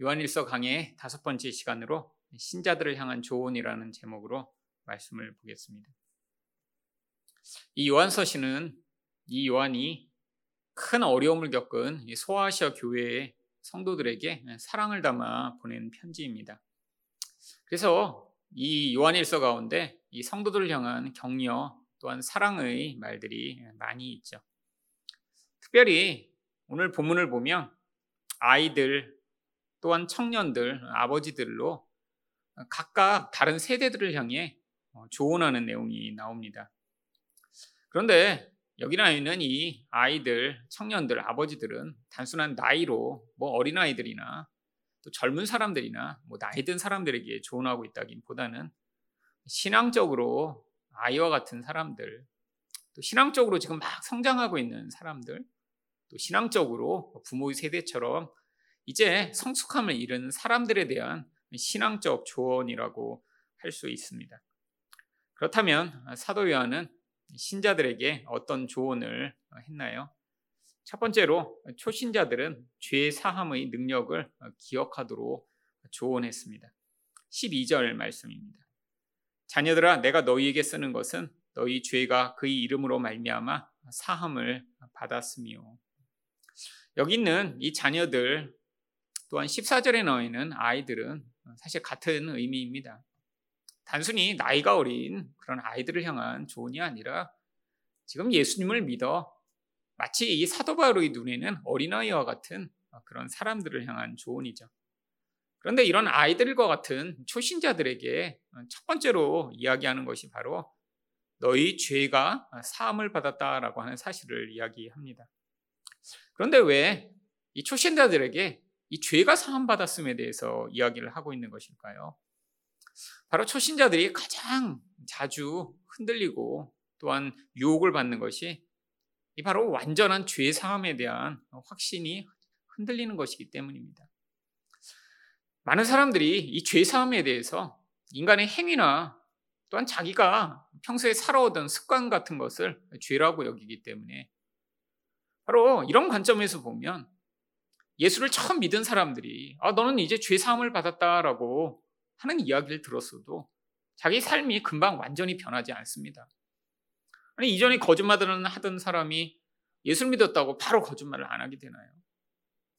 요한일서 강의 다섯 번째 시간으로 신자들을 향한 조언이라는 제목으로 말씀을 보겠습니다. 이 요한서신은 이 요한이 큰 어려움을 겪은 소아시아 교회의 성도들에게 사랑을 담아 보낸 편지입니다. 그래서 이 요한일서 가운데 이 성도들을 향한 격려 또한 사랑의 말들이 많이 있죠. 특별히 오늘 본문을 보면 아이들 또한 청년들, 아버지들로 각각 다른 세대들을 향해 조언하는 내용이 나옵니다. 그런데 여기 나 있는 이 아이들, 청년들, 아버지들은 단순한 나이로 뭐 어린아이들이나 또 젊은 사람들이나 뭐 나이 든 사람들에게 조언하고 있다기보다는 신앙적으로 아이와 같은 사람들, 또 신앙적으로 지금 막 성장하고 있는 사람들, 또 신앙적으로 부모의 세대처럼 이제 성숙함을 이루는 사람들에 대한 신앙적 조언이라고 할 수 있습니다. 그렇다면 사도 요한은 신자들에게 어떤 조언을 했나요? 첫 번째로 초신자들은 죄 사함의 능력을 기억하도록 조언했습니다. 12절 말씀입니다. 자녀들아 내가 너희에게 쓰는 것은 너희 죄가 그의 이름으로 말미암아 사함을 받았으며 여기 있는 이 자녀들 또한 14절에 나와 있는 아이들은 사실 같은 의미입니다. 단순히 나이가 어린 그런 아이들을 향한 조언이 아니라 지금 예수님을 믿어 마치 이 사도 바로의 눈에는 어린아이와 같은 그런 사람들을 향한 조언이죠. 그런데 이런 아이들과 같은 초신자들에게 첫 번째로 이야기하는 것이 바로 너희 죄가 사함을 받았다라고 하는 사실을 이야기합니다. 그런데 왜 이 초신자들에게 이 죄가 사함 받았음에 대해서 이야기를 하고 있는 것일까요? 바로 초신자들이 가장 자주 흔들리고 또한 유혹을 받는 것이 이 바로 완전한 죄 사함에 대한 확신이 흔들리는 것이기 때문입니다. 많은 사람들이 이 죄 사함에 대해서 인간의 행위나 또한 자기가 평소에 살아오던 습관 같은 것을 죄라고 여기기 때문에 바로 이런 관점에서 보면 예수를 처음 믿은 사람들이 아 너는 이제 죄 사함을 받았다라고 하는 이야기를 들었어도 자기 삶이 금방 완전히 변하지 않습니다. 아니 이전에 거짓말을 하던 사람이 예수를 믿었다고 바로 거짓말을 안 하게 되나요?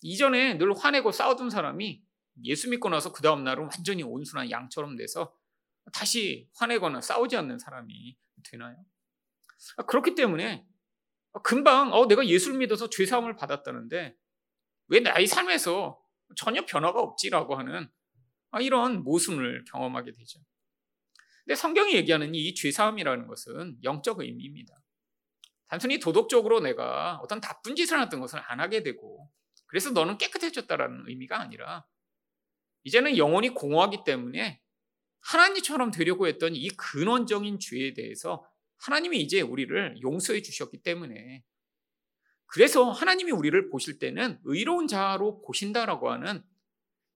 이전에 늘 화내고 싸우던 사람이 예수 믿고 나서 그 다음 날은 완전히 온순한 양처럼 돼서 다시 화내거나 싸우지 않는 사람이 되나요? 그렇기 때문에 금방 어, 내가 예수를 믿어서 죄 사함을 받았다는데 왜 나의 삶에서 전혀 변화가 없지라고 하는 아, 이런 모순을 경험하게 되죠. 근데 성경이 얘기하는 이 죄사함이라는 것은 영적 의미입니다. 단순히 도덕적으로 내가 어떤 나쁜 짓을 했던 것을 안 하게 되고 그래서 너는 깨끗해졌다라는 의미가 아니라 이제는 영혼이 공허하기 때문에 하나님처럼 되려고 했던 이 근원적인 죄에 대해서 하나님이 이제 우리를 용서해 주셨기 때문에 그래서 하나님이 우리를 보실 때는 의로운 자로 보신다라고 하는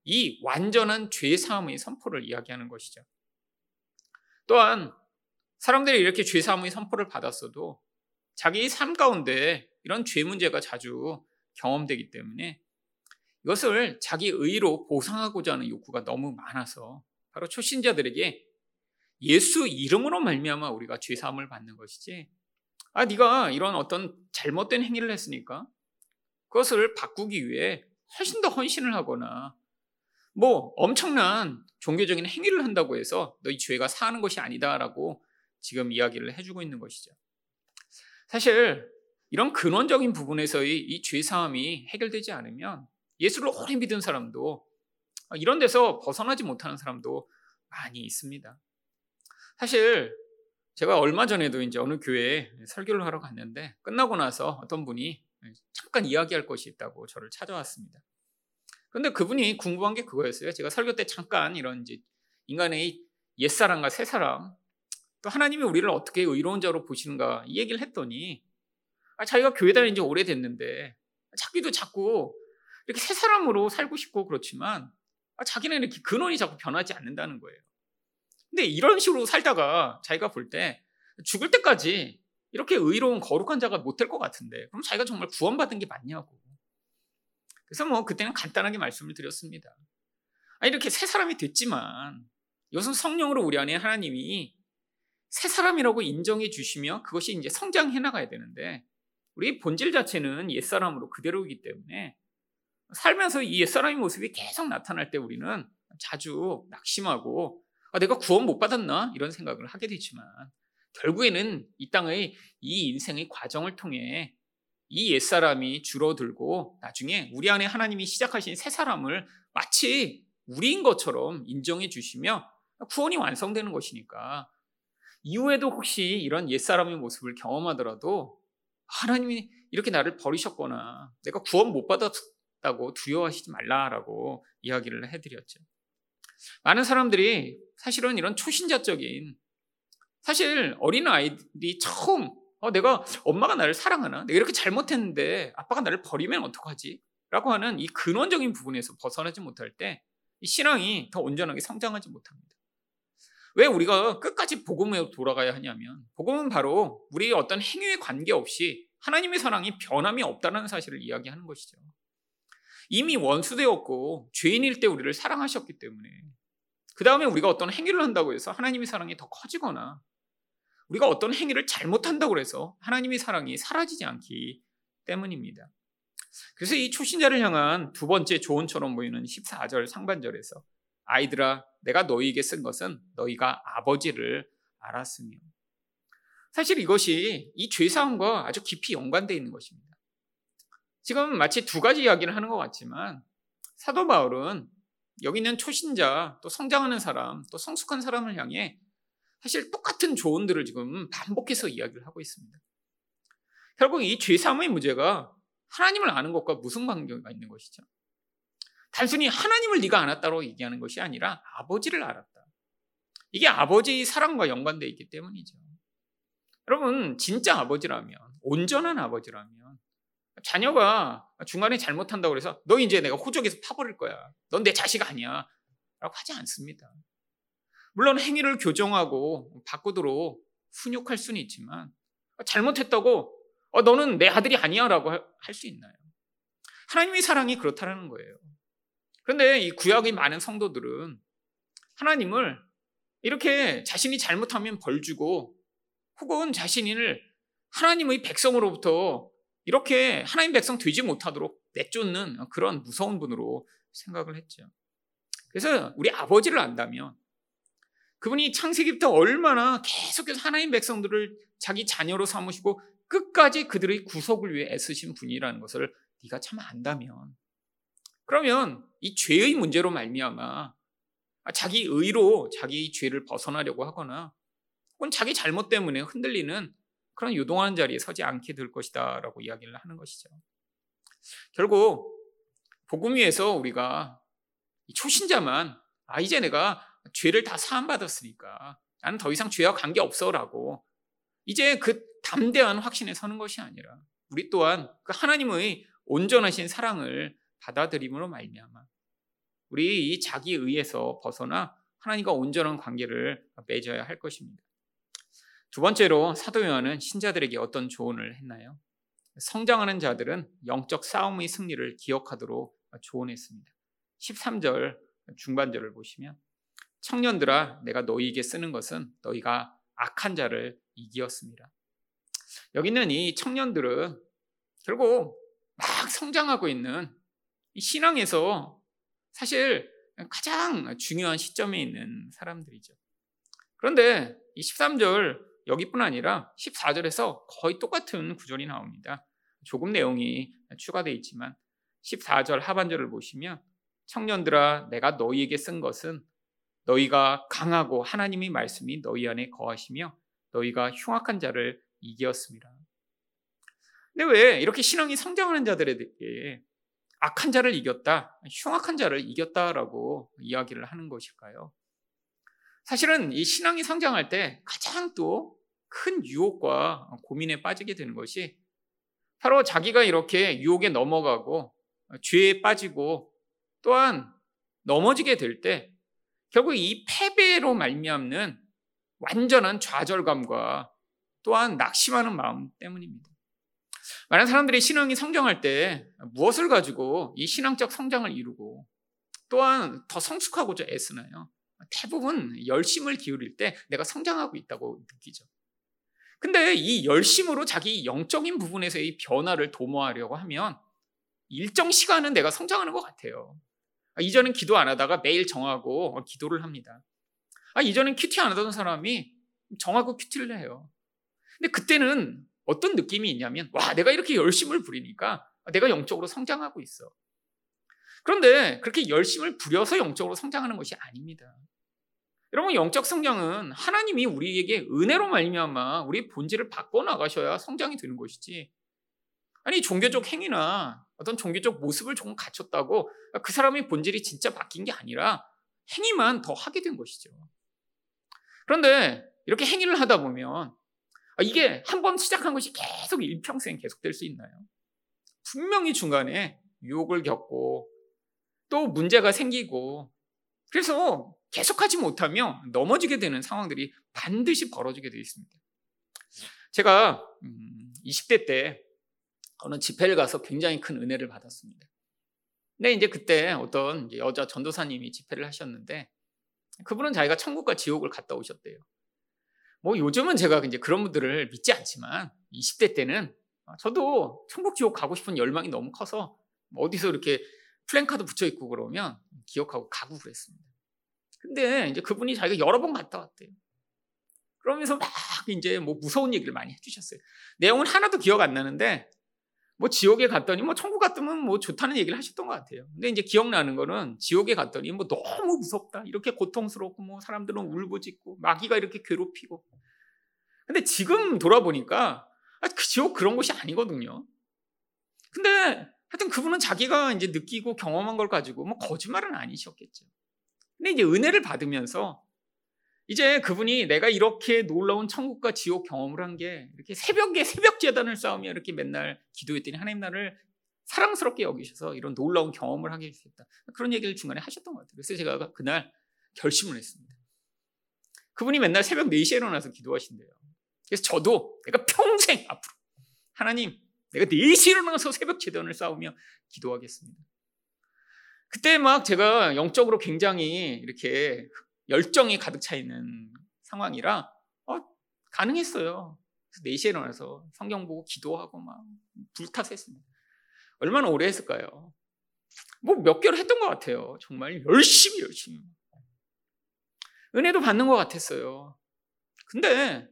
이 완전한 죄 사함의 선포를 이야기하는 것이죠. 또한 사람들이 이렇게 죄 사함의 선포를 받았어도 자기 삶 가운데 이런 죄 문제가 자주 경험되기 때문에 이것을 자기 의로 보상하고자 하는 욕구가 너무 많아서 바로 초신자들에게 예수 이름으로 말미암아 우리가 죄 사함을 받는 것이지 아, 네가 이런 어떤 잘못된 행위를 했으니까 그것을 바꾸기 위해 훨씬 더 헌신을 하거나 뭐 엄청난 종교적인 행위를 한다고 해서 너희 죄가 사는 것이 아니다라고 지금 이야기를 해주고 있는 것이죠. 사실 이런 근원적인 부분에서의 이 죄 사함이 해결되지 않으면 예수를 오래 믿은 사람도 이런 데서 벗어나지 못하는 사람도 많이 있습니다. 사실 제가 얼마 전에도 이제 어느 교회에 설교를 하러 갔는데 끝나고 나서 어떤 분이 잠깐 이야기할 것이 있다고 저를 찾아왔습니다. 그런데 그분이 궁금한 게 그거였어요. 제가 설교 때 잠깐 이런 이제 인간의 옛사람과 새사람 또 하나님이 우리를 어떻게 의로운 자로 보시는가 이 얘기를 했더니 아, 자기가 교회 다닌 지 오래됐는데 자기도 자꾸 이렇게 새 사람으로 살고 싶고 그렇지만 아, 자기는 이렇게 근원이 자꾸 변하지 않는다는 거예요. 근데 이런 식으로 살다가 자기가 볼 때 죽을 때까지 이렇게 의로운 거룩한 자가 못 될 것 같은데 그럼 자기가 정말 구원받은 게 맞냐고. 그래서 뭐 그때는 간단하게 말씀을 드렸습니다. 아, 이렇게 새 사람이 됐지만 이것은 성령으로 우리 안에 하나님이 새 사람이라고 인정해 주시며 그것이 이제 성장해 나가야 되는데 우리 본질 자체는 옛사람으로 그대로이기 때문에 살면서 이 옛사람의 모습이 계속 나타날 때 우리는 자주 낙심하고 아, 내가 구원 못 받았나? 이런 생각을 하게 되지만 결국에는 이 땅의 이 인생의 과정을 통해 이 옛사람이 줄어들고 나중에 우리 안에 하나님이 시작하신 새 사람을 마치 우리인 것처럼 인정해 주시며 구원이 완성되는 것이니까 이후에도 혹시 이런 옛사람의 모습을 경험하더라도 하나님이 이렇게 나를 버리셨거나 내가 구원 못 받았다고 두려워하시지 말라라고 이야기를 해드렸죠. 많은 사람들이 사실은 이런 초신자적인 사실 어린 아이들이 처음 어, 내가 엄마가 나를 사랑하나? 내가 이렇게 잘못했는데 아빠가 나를 버리면 어떡하지? 라고 하는 이 근원적인 부분에서 벗어나지 못할 때 이 신앙이 더 온전하게 성장하지 못합니다. 왜 우리가 끝까지 복음에 돌아가야 하냐면 복음은 바로 우리의 어떤 행위에 관계없이 하나님의 사랑이 변함이 없다는 사실을 이야기하는 것이죠. 이미 원수되었고 죄인일 때 우리를 사랑하셨기 때문에 그 다음에 우리가 어떤 행위를 한다고 해서 하나님의 사랑이 더 커지거나 우리가 어떤 행위를 잘못한다고 해서 하나님의 사랑이 사라지지 않기 때문입니다. 그래서 이 초신자를 향한 두 번째 조언처럼 보이는 14절 상반절에서 아이들아 내가 너희에게 쓴 것은 너희가 아버지를 알았으며 사실 이것이 이 죄사함과 아주 깊이 연관되어 있는 것입니다. 지금 마치 두 가지 이야기를 하는 것 같지만 사도 바울은 여기 있는 초신자, 또 성장하는 사람, 또 성숙한 사람을 향해 사실 똑같은 조언들을 지금 반복해서 이야기를 하고 있습니다. 결국 이 죄사함의 문제가 하나님을 아는 것과 무슨 관계가 있는 것이죠? 단순히 하나님을 네가 알았다고 얘기하는 것이 아니라 아버지를 알았다. 이게 아버지의 사랑과 연관되어 있기 때문이죠. 여러분, 진짜 아버지라면, 온전한 아버지라면, 자녀가 중간에 잘못한다고 해서 너 이제 내가 호적에서 파버릴 거야. 넌 내 자식 아니야. 라고 하지 않습니다. 물론 행위를 교정하고 바꾸도록 훈육할 수는 있지만 잘못했다고 어, 너는 내 아들이 아니야 라고 할 수 있나요? 하나님의 사랑이 그렇다는 거예요. 그런데 이 구약의 많은 성도들은 하나님을 이렇게 자신이 잘못하면 벌 주고 혹은 자신을 하나님의 백성으로부터 이렇게 하나님 백성 되지 못하도록 내쫓는 그런 무서운 분으로 생각을 했죠. 그래서 우리 아버지를 안다면 그분이 창세기부터 얼마나 계속해서 하나님 백성들을 자기 자녀로 삼으시고 끝까지 그들의 구속을 위해 애쓰신 분이라는 것을 네가 참 안다면 그러면 이 죄의 문제로 말미암아 자기 의로 자기 죄를 벗어나려고 하거나 혹은 자기 잘못 때문에 흔들리는 그런 유동하는 자리에 서지 않게 될 것이다라고 이야기를 하는 것이죠. 결국 복음 위에서 우리가 초신자만 아 이제 내가 죄를 다 사함 받았으니까 나는 더 이상 죄와 관계 없어라고 이제 그 담대한 확신에 서는 것이 아니라 우리 또한 그 하나님의 온전하신 사랑을 받아들임으로 말미암아 우리 이 자기 의에서 벗어나 하나님과 온전한 관계를 맺어야 할 것입니다. 두 번째로 사도 요한은 신자들에게 어떤 조언을 했나요? 성장하는 자들은 영적 싸움의 승리를 기억하도록 조언했습니다. 13절 중반절을 보시면 청년들아 내가 너희에게 쓰는 것은 너희가 악한 자를 이기었습니다. 여기는 이 청년들은 결국 막 성장하고 있는 신앙에서 사실 가장 중요한 시점에 있는 사람들이죠. 그런데 이 13절 여기뿐 아니라 14절에서 거의 똑같은 구절이 나옵니다. 조금 내용이 추가되어 있지만 14절 하반절을 보시면 청년들아 내가 너희에게 쓴 것은 너희가 강하고 하나님의 말씀이 너희 안에 거하시며 너희가 흉악한 자를 이기었습니다. 근데 왜 이렇게 신앙이 성장하는 자들에게 악한 자를 이겼다, 흉악한 자를 이겼다라고 이야기를 하는 것일까요? 사실은 이 신앙이 성장할 때 가장 또 큰 유혹과 고민에 빠지게 되는 것이 바로 자기가 이렇게 유혹에 넘어가고 죄에 빠지고 또한 넘어지게 될 때 결국 이 패배로 말미암는 완전한 좌절감과 또한 낙심하는 마음 때문입니다. 많은 사람들이 신앙이 성장할 때 무엇을 가지고 이 신앙적 성장을 이루고 또한 더 성숙하고자 애쓰나요? 대부분 열심을 기울일 때 내가 성장하고 있다고 느끼죠. 근데 이 열심으로 자기 영적인 부분에서의 변화를 도모하려고 하면 일정 시간은 내가 성장하는 것 같아요. 아, 이전엔 기도 안 하다가 매일 정하고 기도를 합니다. 아, 이전엔 큐티 안 하던 사람이 정하고 큐티를 해요. 근데 그때는 어떤 느낌이 있냐면, 와, 내가 이렇게 열심을 부리니까 내가 영적으로 성장하고 있어. 그런데 그렇게 열심을 부려서 영적으로 성장하는 것이 아닙니다. 여러분 영적 성장은 하나님이 우리에게 은혜로 말미암아 우리 본질을 바꿔 나가셔야 성장이 되는 것이지. 아니 종교적 행위나 어떤 종교적 모습을 조금 갖췄다고 그 사람의 본질이 진짜 바뀐 게 아니라 행위만 더 하게 된 것이죠. 그런데 이렇게 행위를 하다 보면 이게 한 번 시작한 것이 계속 일평생 계속될 수 있나요? 분명히 중간에 유혹을 겪고 또 문제가 생기고 그래서 계속하지 못하며 넘어지게 되는 상황들이 반드시 벌어지게 되어 있습니다. 제가 20대 음, 때 어느 집회를 가서 굉장히 큰 은혜를 받았습니다. 근데 이제 그때 어떤 여자 전도사님이 집회를 하셨는데 그분은 자기가 천국과 지옥을 갔다 오셨대요. 뭐 요즘은 제가 이제 그런 분들을 믿지 않지만 20대 때는 저도 천국 지옥 가고 싶은 열망이 너무 커서 어디서 이렇게 플랜카드 붙여 있고 그러면 기억하고 가고 그랬습니다. 근데 이제 그분이 자기가 여러 번 갔다 왔대요. 그러면서 막 이제 뭐 무서운 얘기를 많이 해주셨어요. 내용은 하나도 기억 안 나는데 뭐 지옥에 갔더니 뭐 천국 갔으면 뭐 좋다는 얘기를 하셨던 것 같아요. 근데 이제 기억나는 거는 지옥에 갔더니 뭐 너무 무섭다. 이렇게 고통스럽고 뭐 사람들은 울부짖고 마귀가 이렇게 괴롭히고. 근데 지금 돌아보니까 아, 그 지옥 그런 곳이 아니거든요. 근데 하여튼 그분은 자기가 이제 느끼고 경험한 걸 가지고 뭐 거짓말은 아니셨겠죠. 근데 이제 은혜를 받으면서 이제 그분이 내가 이렇게 놀라운 천국과 지옥 경험을 한 게 이렇게 새벽에 새벽 재단을 쌓으며 이렇게 맨날 기도했더니 하나님 나를 사랑스럽게 여기셔서 이런 놀라운 경험을 하게 됐다. 그런 얘기를 중간에 하셨던 것 같아요. 그래서 제가 그날 결심을 했습니다. 그분이 맨날 새벽 4시에 일어나서 기도하신대요. 그래서 저도 내가 평생 앞으로 하나님 내가 4시에 일어나서 새벽 재단을 쌓으며 기도하겠습니다. 그때 막 제가 영적으로 굉장히 이렇게 열정이 가득 차 있는 상황이라 어, 가능했어요. 그래서 4시에 일어나서 성경 보고 기도하고 막 불타서 했습니다. 얼마나 오래 했을까요? 뭐 몇 개월 했던 것 같아요. 정말 열심히 열심히. 은혜도 받는 것 같았어요. 근데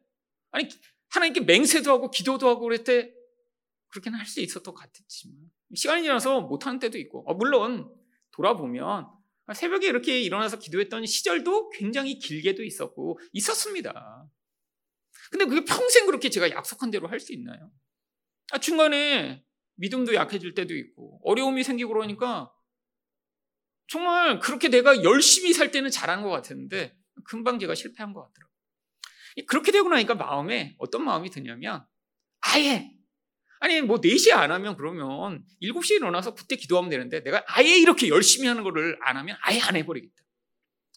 아니 하나님께 맹세도 하고 기도도 하고 그럴 때 그렇게는 할 수 있었던 것 같았지만 시간이 지나서 못하는 때도 있고 어, 물론 돌아보면 새벽에 이렇게 일어나서 기도했던 시절도 굉장히 길게도 있었고 있었습니다. 근데 그게 평생 그렇게 제가 약속한 대로 할 수 있나요? 아, 중간에 믿음도 약해질 때도 있고 어려움이 생기고 그러니까 정말 그렇게 내가 열심히 살 때는 잘한 것 같았는데 금방 제가 실패한 것 같더라고요. 그렇게 되고 나니까 마음에 어떤 마음이 드냐면 아예 아니 뭐 4시에 안 하면 그러면 7시에 일어나서 그때 기도하면 되는데 내가 아예 이렇게 열심히 하는 거를 안 하면 아예 안 해버리겠다.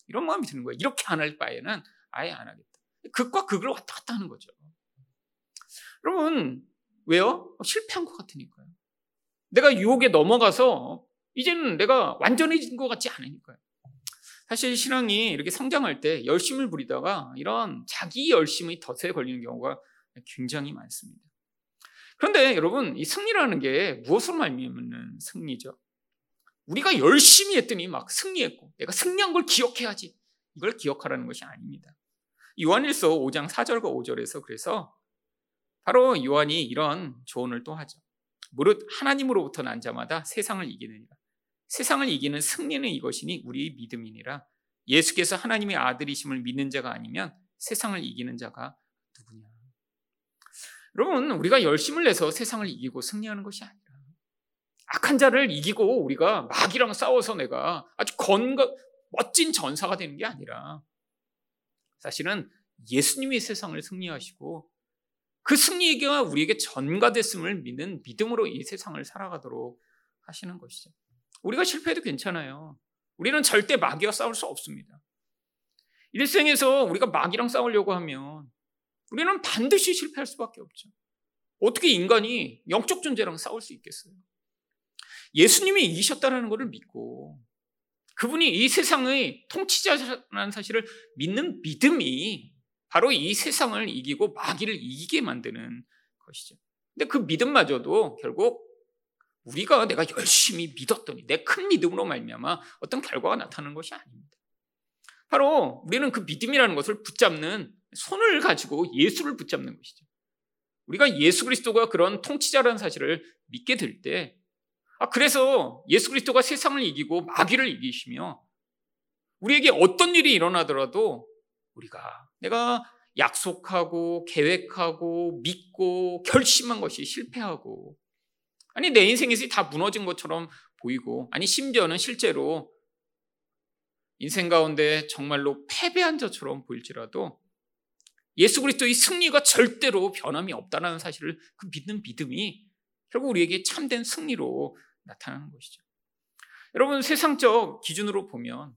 이런 마음이 드는 거예요. 이렇게 안 할 바에는 아예 안 하겠다. 극과 극을 왔다 갔다 하는 거죠. 여러분 왜요? 실패한 것 같으니까요. 내가 유혹에 넘어가서 이제는 내가 완전해진 것 같지 않으니까요. 사실 신앙이 이렇게 성장할 때 열심을 부리다가 이런 자기 열심의 덫에 걸리는 경우가 굉장히 많습니다. 그런데 여러분, 이 승리라는 게 무엇으로 말미암는 승리죠? 우리가 열심히 했더니 막 승리했고 내가 승리한 걸 기억해야지. 이걸 기억하라는 것이 아닙니다. 요한일서 5장 4절과 5절에서 그래서 바로 요한이 이런 조언을 또 하죠. 무릇 하나님으로부터 난 자마다 세상을 이기느니라. 세상을 이기는 승리는 이것이니 우리 믿음이니라. 예수께서 하나님의 아들이심을 믿는 자가 아니면 세상을 이기는 자가. 여러분, 우리가 열심을 내서 세상을 이기고 승리하는 것이 아니라 악한 자를 이기고 우리가 마귀랑 싸워서 내가 아주 건강, 멋진 전사가 되는 게 아니라 사실은 예수님이 세상을 승리하시고 그 승리가 우리에게 전가됐음을 믿는 믿음으로 이 세상을 살아가도록 하시는 것이죠. 우리가 실패해도 괜찮아요. 우리는 절대 마귀와 싸울 수 없습니다. 일생에서 우리가 마귀랑 싸우려고 하면 우리는 반드시 실패할 수밖에 없죠. 어떻게 인간이 영적 존재랑 싸울 수 있겠어요? 예수님이 이기셨다는 것을 믿고 그분이 이 세상의 통치자라는 사실을 믿는 믿음이 바로 이 세상을 이기고 마귀를 이기게 만드는 것이죠. 근데 그 믿음마저도 결국 우리가 내가 열심히 믿었더니 내 큰 믿음으로 말미암아 어떤 결과가 나타나는 것이 아닙니다. 바로 우리는 그 믿음이라는 것을 붙잡는 손을 가지고 예수를 붙잡는 것이죠. 우리가 예수 그리스도가 그런 통치자라는 사실을 믿게 될 때, 아, 그래서 예수 그리스도가 세상을 이기고 마귀를 이기시며 우리에게 어떤 일이 일어나더라도 우리가 내가 약속하고 계획하고 믿고 결심한 것이 실패하고 아니 내 인생에서 다 무너진 것처럼 보이고 아니 심지어는 실제로 인생 가운데 정말로 패배한 자처럼 보일지라도 예수 그리스도의 승리가 절대로 변함이 없다는 사실을 그 믿는 믿음이 결국 우리에게 참된 승리로 나타나는 것이죠. 여러분 세상적 기준으로 보면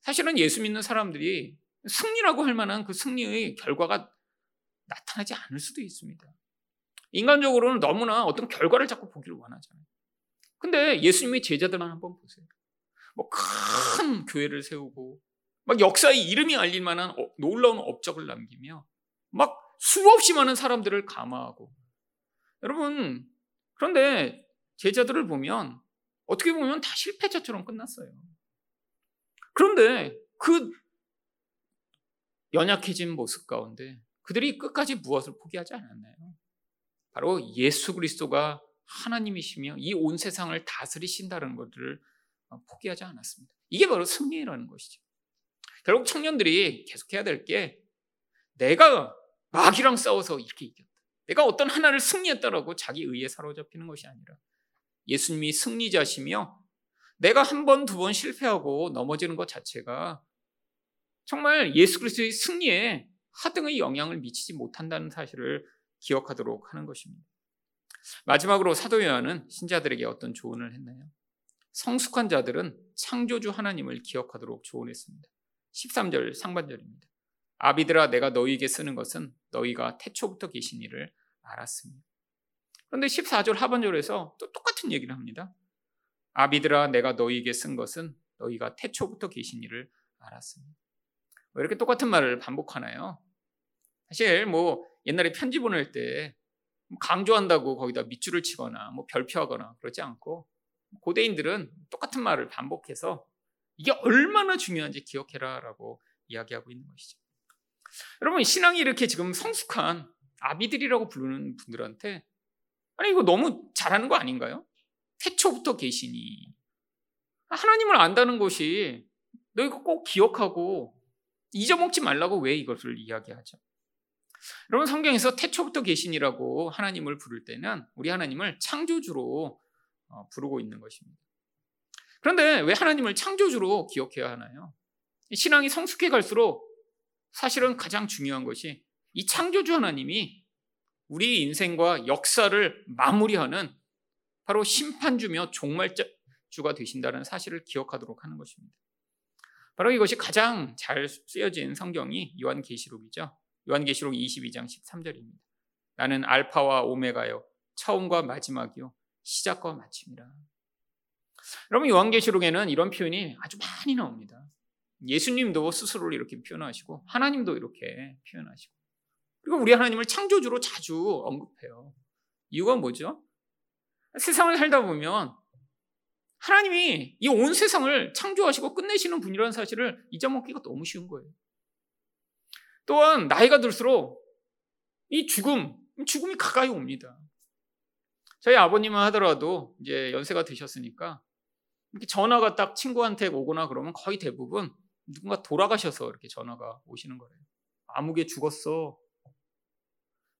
사실은 예수 믿는 사람들이 승리라고 할 만한 그 승리의 결과가 나타나지 않을 수도 있습니다. 인간적으로는 너무나 어떤 결과를 자꾸 보기를 원하잖아요. 근데 예수님의 제자들만 한번 보세요. 뭐 큰 교회를 세우고 막 역사의 이름이 알릴 만한 어, 놀라운 업적을 남기며 막 수없이 많은 사람들을 감화하고 여러분 그런데 제자들을 보면 어떻게 보면 다 실패자처럼 끝났어요. 그런데 그 연약해진 모습 가운데 그들이 끝까지 무엇을 포기하지 않았나요? 바로 예수 그리스도가 하나님이시며 이 온 세상을 다스리신다는 것을 포기하지 않았습니다. 이게 바로 승리라는 것이죠. 결국 청년들이 계속해야 될 게 내가 마귀랑 싸워서 이렇게 이겼다. 내가 어떤 하나를 승리했다라고 자기 의에 사로잡히는 것이 아니라 예수님이 승리자시며 내가 한 번, 두 번 실패하고 넘어지는 것 자체가 정말 예수 그리스도의 승리에 하등의 영향을 미치지 못한다는 사실을 기억하도록 하는 것입니다. 마지막으로 사도 요한은 신자들에게 어떤 조언을 했나요? 성숙한 자들은 창조주 하나님을 기억하도록 조언했습니다. 13절 상반절입니다. 아비들아 내가 너희에게 쓰는 것은 너희가 태초부터 계신 이를 알았습니다. 그런데 14절 하반절에서 또 똑같은 얘기를 합니다. 아비들아 내가 너희에게 쓴 것은 너희가 태초부터 계신 이를 알았습니다. 왜 이렇게 똑같은 말을 반복하나요? 사실 뭐 옛날에 편지 보낼 때 강조한다고 거기다 밑줄을 치거나 뭐 별표하거나 그러지 않고 고대인들은 똑같은 말을 반복해서 이게 얼마나 중요한지 기억해라라고 이야기하고 있는 것이죠. 여러분 신앙이 이렇게 지금 성숙한 아비들이라고 부르는 분들한테 아니 이거 너무 잘하는 거 아닌가요? 태초부터 계시니 하나님을 안다는 것이 너희가 꼭 기억하고 잊어먹지 말라고 왜 이것을 이야기하죠? 여러분 성경에서 태초부터 계신이라고 하나님을 부를 때는 우리 하나님을 창조주로 어, 부르고 있는 것입니다. 그런데 왜 하나님을 창조주로 기억해야 하나요? 신앙이 성숙해 갈수록 사실은 가장 중요한 것이 이 창조주 하나님이 우리 인생과 역사를 마무리하는 바로 심판주며 종말주가 되신다는 사실을 기억하도록 하는 것입니다. 바로 이것이 가장 잘 쓰여진 성경이 요한계시록이죠. 요한계시록 22장 13절입니다. 나는 알파와 오메가요 처음과 마지막이요 시작과 마침이라. 여러분 요한계시록에는 이런 표현이 아주 많이 나옵니다. 예수님도 스스로를 이렇게 표현하시고 하나님도 이렇게 표현하시고 그리고 우리 하나님을 창조주로 자주 언급해요. 이유가 뭐죠? 세상을 살다 보면 하나님이 이 온 세상을 창조하시고 끝내시는 분이라는 사실을 잊어먹기가 너무 쉬운 거예요. 또한 나이가 들수록 이 죽음, 죽음이 가까이 옵니다. 저희 아버님은 하더라도 이제 연세가 드셨으니까 이렇게 전화가 딱 친구한테 오거나 그러면 거의 대부분 누군가 돌아가셔서 이렇게 전화가 오시는 거예요. 아무개 죽었어.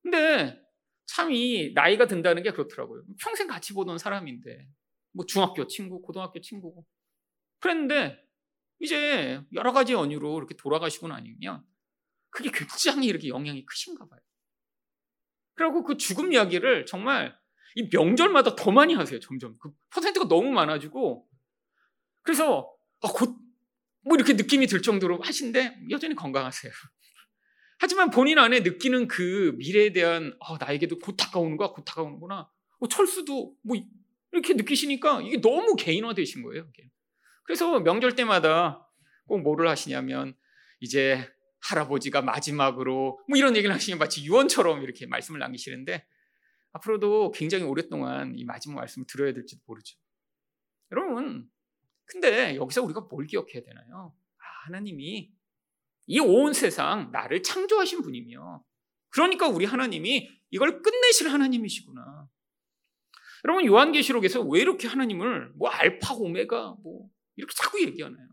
근데 참 이 나이가 든다는 게 그렇더라고요. 평생 같이 보던 사람인데 뭐 중학교 친구, 고등학교 친구고 그랬는데 이제 여러 가지 연유로 이렇게 돌아가시고 나니면 그게 굉장히 이렇게 영향이 크신가 봐요. 그리고 그 죽음 이야기를 정말 이 명절마다 더 많이 하세요, 점점. 그 퍼센트가 너무 많아지고. 그래서, 아, 곧, 뭐 이렇게 느낌이 들 정도로 하신데, 여전히 건강하세요. 하지만 본인 안에 느끼는 그 미래에 대한 어, 나에게도 곧 다가오는구나, 곧 다가오는구나. 어, 철수도 뭐 이렇게 느끼시니까 이게 너무 개인화되신 거예요. 그래서 명절 때마다 꼭 뭐를 하시냐면 이제 할아버지가 마지막으로 뭐 이런 얘기를 하시면 마치 유언처럼 이렇게 말씀을 남기시는데 앞으로도 굉장히 오랫동안 이 마지막 말씀을 들어야 될지도 모르죠. 여러분, 근데 여기서 우리가 뭘 기억해야 되나요? 아, 하나님이 이 온 세상 나를 창조하신 분이며 그러니까 우리 하나님이 이걸 끝내실 하나님이시구나. 여러분 요한계시록에서 왜 이렇게 하나님을 뭐 알파 오메가 뭐 이렇게 자꾸 얘기하나요?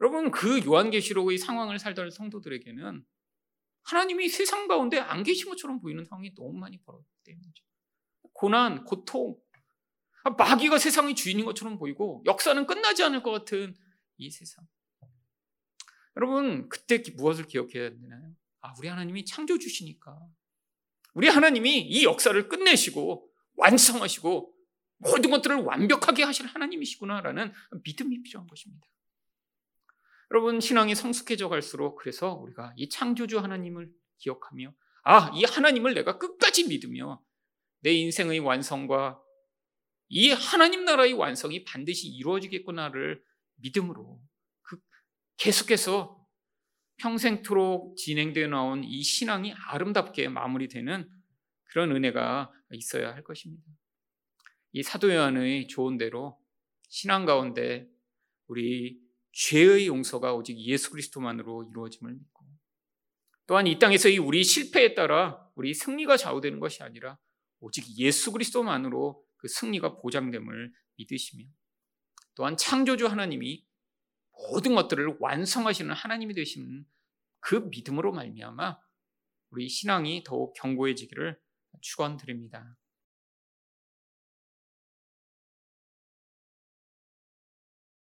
여러분 그 요한계시록의 상황을 살던 성도들에게는 하나님이 세상 가운데 안 계신 것처럼 보이는 상황이 너무 많이 벌어졌기 때문이죠. 고난, 고통, 마귀가 세상의 주인인 것처럼 보이고 역사는 끝나지 않을 것 같은 이 세상. 여러분 그때 무엇을 기억해야 되나요? 아 우리 하나님이 창조주시니까 우리 하나님이 이 역사를 끝내시고 완성하시고 모든 것들을 완벽하게 하실 하나님이시구나라는 믿음이 필요한 것입니다. 여러분 신앙이 성숙해져 갈수록 그래서 우리가 이 창조주 하나님을 기억하며 아, 이 하나님을 내가 끝까지 믿으며 내 인생의 완성과 이 하나님 나라의 완성이 반드시 이루어지겠구나를 믿음으로 그 계속해서 평생토록 진행되어 나온 이 신앙이 아름답게 마무리되는 그런 은혜가 있어야 할 것입니다. 이 사도 요한의 좋은 대로 신앙 가운데 우리 죄의 용서가 오직 예수 그리스도만으로 이루어짐을 믿고 또한 이 땅에서의 우리 실패에 따라 우리 승리가 좌우되는 것이 아니라 오직 예수 그리스도만으로 그 승리가 보장됨을 믿으시며 또한 창조주 하나님이 모든 것들을 완성하시는 하나님이 되시는 그 믿음으로 말미암아 우리 신앙이 더욱 견고해지기를 축원드립니다.